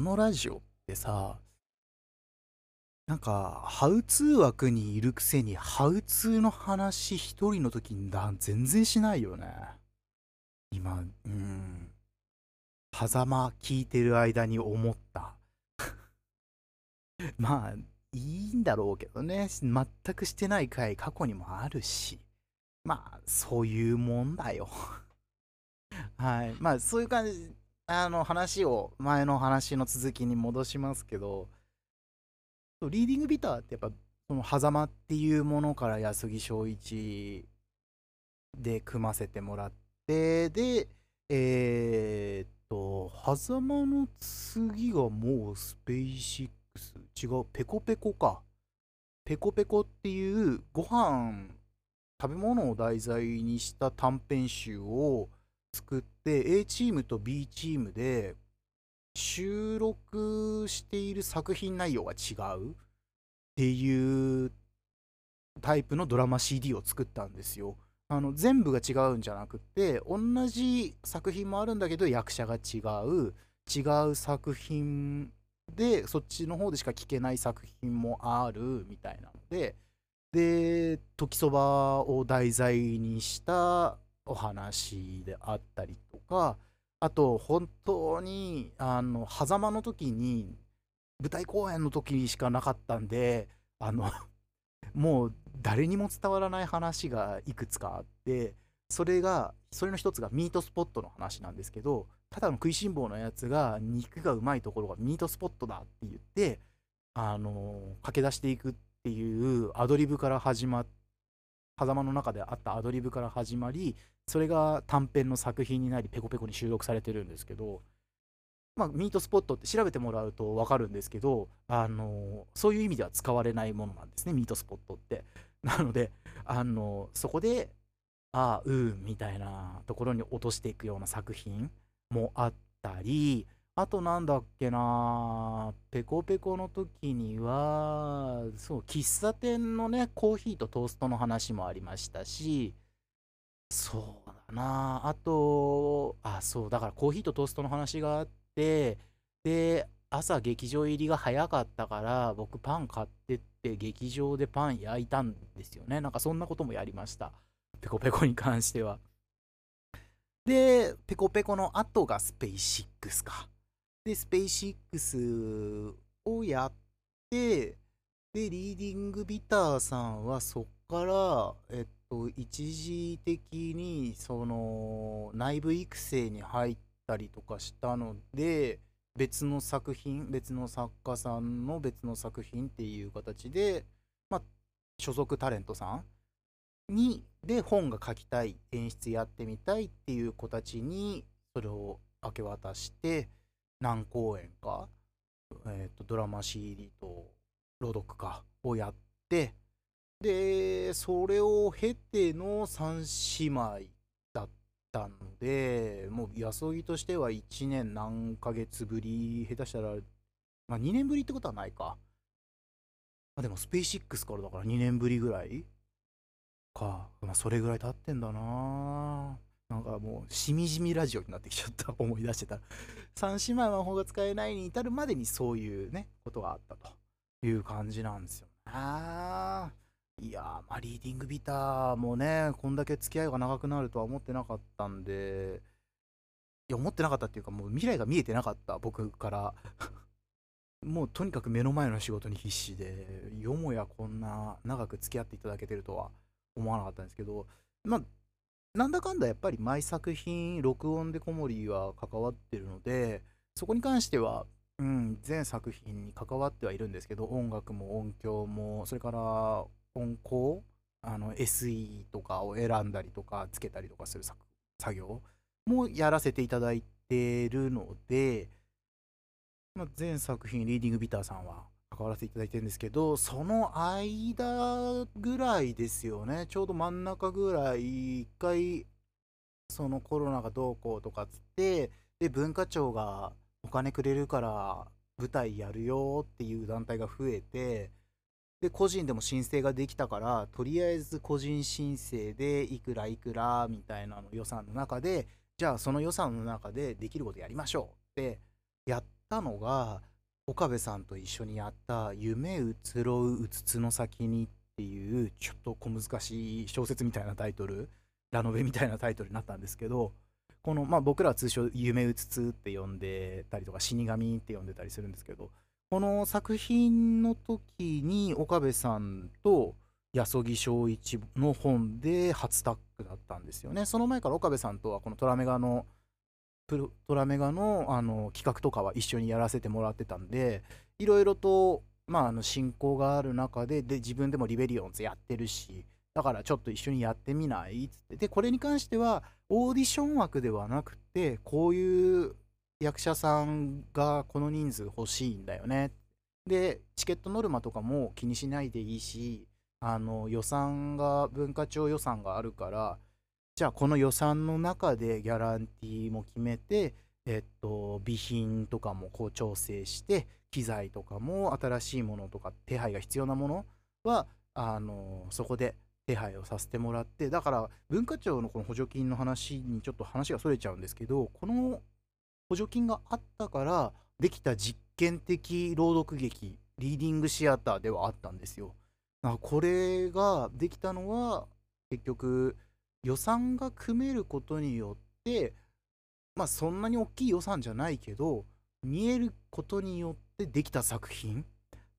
このラジオってさ、なんか、ハウツー枠にいるくせに、ハウツーの話一人の時にだ全然しないよね。今、うん。狭間聞いてる間に思った。まあ、いいんだろうけどね。全くしてない回過去にもあるし。まあ、そういうもんだよ。はい。まあ、そういう感じ、あの、話を、前の話の続きに戻しますけど、リーディングビターってやっぱ、その、狭間っていうものから安木正一で組ませてもらって、で、えー、っと、狭間の次がもうスペーシックス、違う、ペコペコか。ペコペコっていうご飯、食べ物を題材にした短編集を作って A チームと B チームで収録している作品内容が違うっていうタイプのドラマ CD を作ったんですよ。あの全部が違うんじゃなくて同じ作品もあるんだけど役者が違う違う作品でそっちの方でしか聞けない作品もあるみたいなのでで時そばを題材にしたお話であったりとかあと本当にあの狭間の時に舞台公演の時にしかなかったんであの もう誰にも伝わらない話がいくつかあってそれがそれの一つがミートスポットの話なんですけどただの食いしん坊のやつが肉がうまいところがミートスポットだって言ってあの駆け出していくっていうアドリブから始まって狭間の中であったアドリブから始まりそれが短編の作品になりペコペコに収録されてるんですけどまあ、ミートスポットって調べてもらうと分かるんですけど、あのそういう意味では使われないものなんですね、ミートスポットって。なので、あのそこで、ああ、うんみたいなところに落としていくような作品もあったり、あとなんだっけな、ペコペコの時には、そう、喫茶店のね、コーヒーとトーストの話もありましたし、そうだな、あと、あ、そう、だからコーヒーとトーストの話があって、で、朝劇場入りが早かったから、僕パン買ってって劇場でパン焼いたんですよね。なんかそんなこともやりました。ペコペコに関しては。で、ペコペコの後がスペイシックスか。で、スペイシックスをやって、で、リーディングビターさんはそっから、えっと、一時的に、その、内部育成に入ったりとかしたので、別の作品、別の作家さんの別の作品っていう形で、まあ、所属タレントさんに、で、本が書きたい、演出やってみたいっていう子たちに、それを明け渡して、何公演か、えーと、ドラマ CD と朗読かをやってでそれを経ての3姉妹だったのでもう安ぎとしては1年何ヶ月ぶり下手したら、まあ、2年ぶりってことはないか、まあ、でもスペーシックスからだから2年ぶりぐらいか、まあ、それぐらい経ってんだな。なんかもう、しみじみラジオになってきちゃった、思い出してたら。三姉妹魔法が使えないに至るまでにそういうね、ことがあったという感じなんですよね。いや、まあ、リーディングビターもね、こんだけ付き合いが長くなるとは思ってなかったんで、いや、思ってなかったっていうか、もう未来が見えてなかった、僕から。もうとにかく目の前の仕事に必死で、よもやこんな長く付き合っていただけてるとは思わなかったんですけど、まあ、なんだかんだやっぱり毎作品録音で小森は関わってるのでそこに関しては、うん、全作品に関わってはいるんですけど音楽も音響もそれから音効あの SE とかを選んだりとかつけたりとかする作業もやらせていただいてるので、まあ、全作品リーディングビターさんは関わらせていただいてるんですけど、その間ぐらいですよね。ちょうど真ん中ぐらい、一回、そのコロナがどうこうとかっつって、で、文化庁がお金くれるから舞台やるよっていう団体が増えて、で、個人でも申請ができたから、とりあえず個人申請でいくらいくらみたいなの予算の中で、じゃあその予算の中でできることやりましょうってやったのが岡部さんと一緒にやった「夢移ろううつつの先に」っていうちょっと小難しい小説みたいなタイトルラノベみたいなタイトルになったんですけどこの、まあ、僕らは通称「夢うつつ」って呼んでたりとか「死神」って呼んでたりするんですけどこの作品の時に岡部さんと安木正一の本で初タッグだったんですよね。その前から岡部さんとはこのトラメガの「プトラメガのあの企画とかは一緒にやらせてもらってたんでいろいろと、まあ、あの進行がある中でで自分でもリベリオンズやってるしだからちょっと一緒にやってみないっつって。でこれに関してはオーディション枠ではなくてこういう役者さんがこの人数欲しいんだよね。でチケットノルマとかも気にしないでいいしあの予算が文化庁予算があるからじゃあこの予算の中でギャランティーも決めて、えっと、備品とかもこう調整して機材とかも新しいものとか手配が必要なものはあのそこで手配をさせてもらってだから文化庁のこの補助金の話にちょっと話がそれちゃうんですけどこの補助金があったからできた実験的朗読劇リーディングシアターではあったんですよ。これができたのは結局予算が組めることによってまあそんなに大きい予算じゃないけど見えることによってできた作品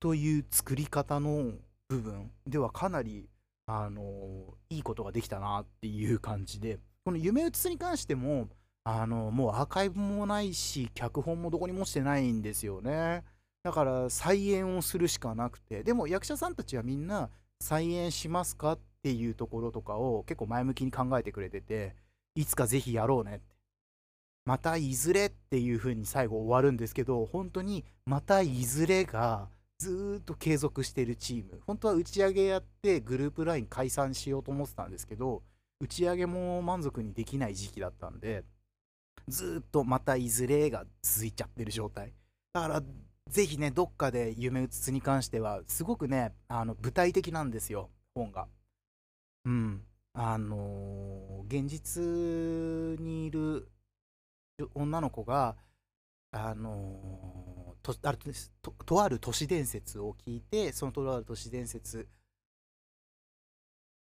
という作り方の部分ではかなりあのいいことができたなっていう感じでこの「夢うつ」に関してもあのもうアーカイブもないし脚本もどこにもしてないんですよね。だから再演をするしかなくてでも役者さんたちはみんな再演しますかっっていうところとかを結構前向きに考えてくれてていつかぜひやろうねって。またいずれっていう風に最後終わるんですけど本当にまたいずれがずっと継続してるチーム。本当は打ち上げやってグループ LINE 解散しようと思ってたんですけど打ち上げも満足にできない時期だったんでずっとまたいずれが続いちゃってる状態。だからぜひねどっかで夢うつつに関してはすごくねあの具体的なんですよ本が。うん。あのー、現実にいる女の子が、あのー、とあるととある都市伝説を聞いてそのとある都市伝説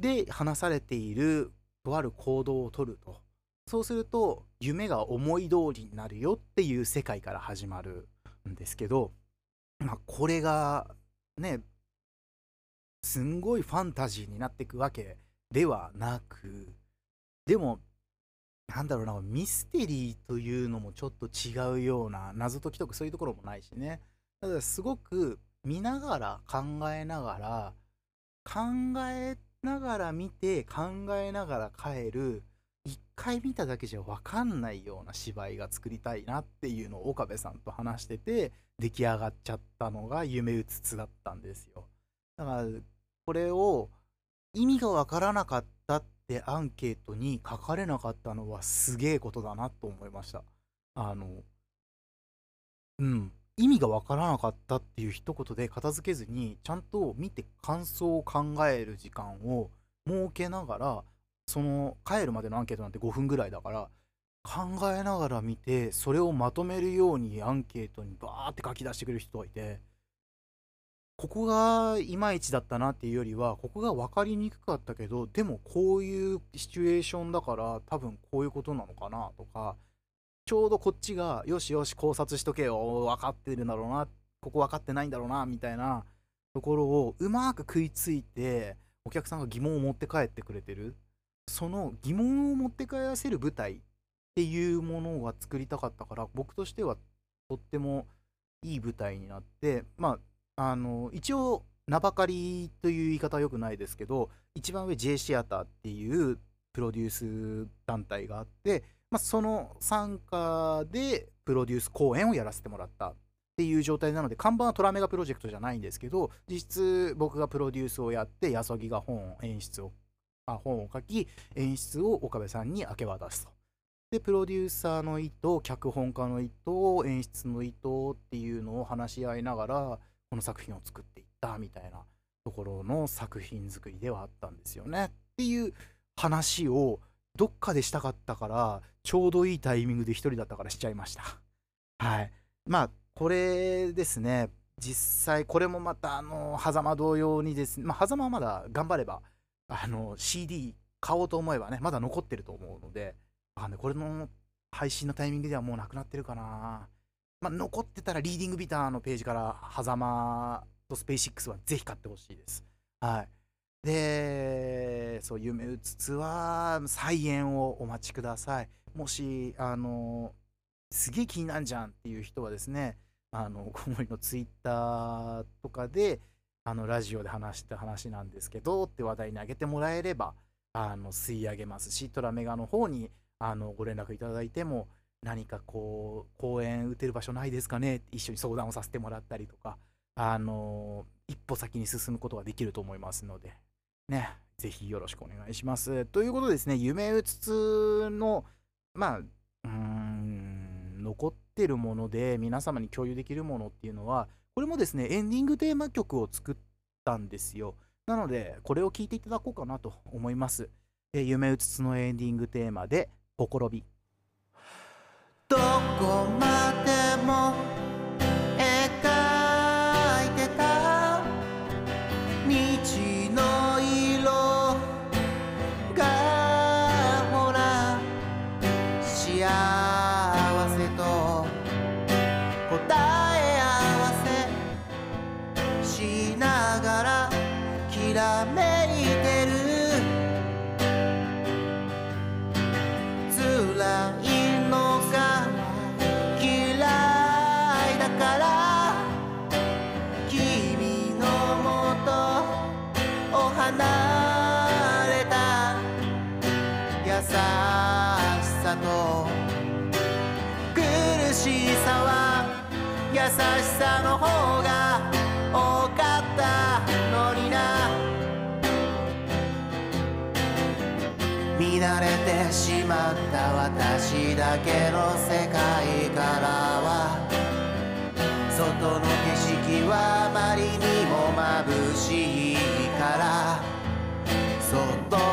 で話されているとある行動をとるとそうすると夢が思い通りになるよっていう世界から始まるんですけど、まあ、これがねすんごいファンタジーになっていくわけではなくでもなんだろうなミステリーというのもちょっと違うような謎解きとかそういうところもないしね。ただすごく見ながら考えながら考えながら見て考えながら帰る一回見ただけじゃ分かんないような芝居が作りたいなっていうのを岡部さんと話してて出来上がっちゃったのが夢うつつだったんですよ。だからこれを意味がわからなかったってアンケートに書かれなかったのはすげえことだなと思いました。あの、うん、意味がわからなかったっていう一言で片付けずに、ちゃんと見て感想を考える時間を設けながら、その帰るまでのアンケートなんて5分ぐらいだから、考えながら見て、それをまとめるようにアンケートにバーって書き出してくる人がいて、ここがいまいちだったなっていうよりはここが分かりにくかったけどでもこういうシチュエーションだから多分こういうことなのかなとかちょうどこっちがよしよし考察しとけよ分かってるんだろうなここ分かってないんだろうなみたいなところをうまく食いついてお客さんが疑問を持って帰ってくれてる。その疑問を持って帰らせる舞台っていうものが作りたかったから僕としてはとってもいい舞台になってまああの一応名ばかりという言い方はよくないですけど一番上 J シアターっていうプロデュース団体があって、まあ、その参加でプロデュース公演をやらせてもらったっていう状態なので看板はトラメガプロジェクトじゃないんですけど実質僕がプロデュースをやってやそぎが本演出をあ本を書き演出を岡部さんに明け渡すと。でプロデューサーの意図脚本家の意図演出の意図っていうのを話し合いながらこの作品を作っていったみたいなところの作品作りではあったんですよね。っていう話をどっかでしたかったからちょうどいいタイミングで一人だったからしちゃいました。はい。まあこれですね。実際これもまたあの狭間同様にですね。まあ狭間はまだ頑張ればあの CD 買おうと思えばねまだ残ってると思うのであ、ね、これの配信のタイミングではもうなくなってるかな。まあ残ってたらリーディングビターのページから狭間とスペーシックスはぜひ買ってほしいです。はい。でそう夢うつつは再演をお待ちください。もしあのすげえ気になんじゃんっていう人はですねあの小森のツイッターとかであのラジオで話した話なんですけどって話題に挙げてもらえればあの吸い上げますしトラメガの方にあのご連絡いただいても何かこう公演打てる場所ないですかね？一緒に相談をさせてもらったりとか。あの一歩先に進むことができると思いますので。ね。ぜひよろしくお願いします。ということですね夢うつつのまあうーん残ってるもので皆様に共有できるものっていうのはこれもですねエンディングテーマ曲を作ったんですよ。なのでこれを聴いていただこうかなと思います。夢うつつのエンディングテーマで「ほころび」どこまでも苦しさは優しさの方が多かったのにな。乱れてしまった私だけの世界からは。外の景色はあまりにも眩しいから。そっと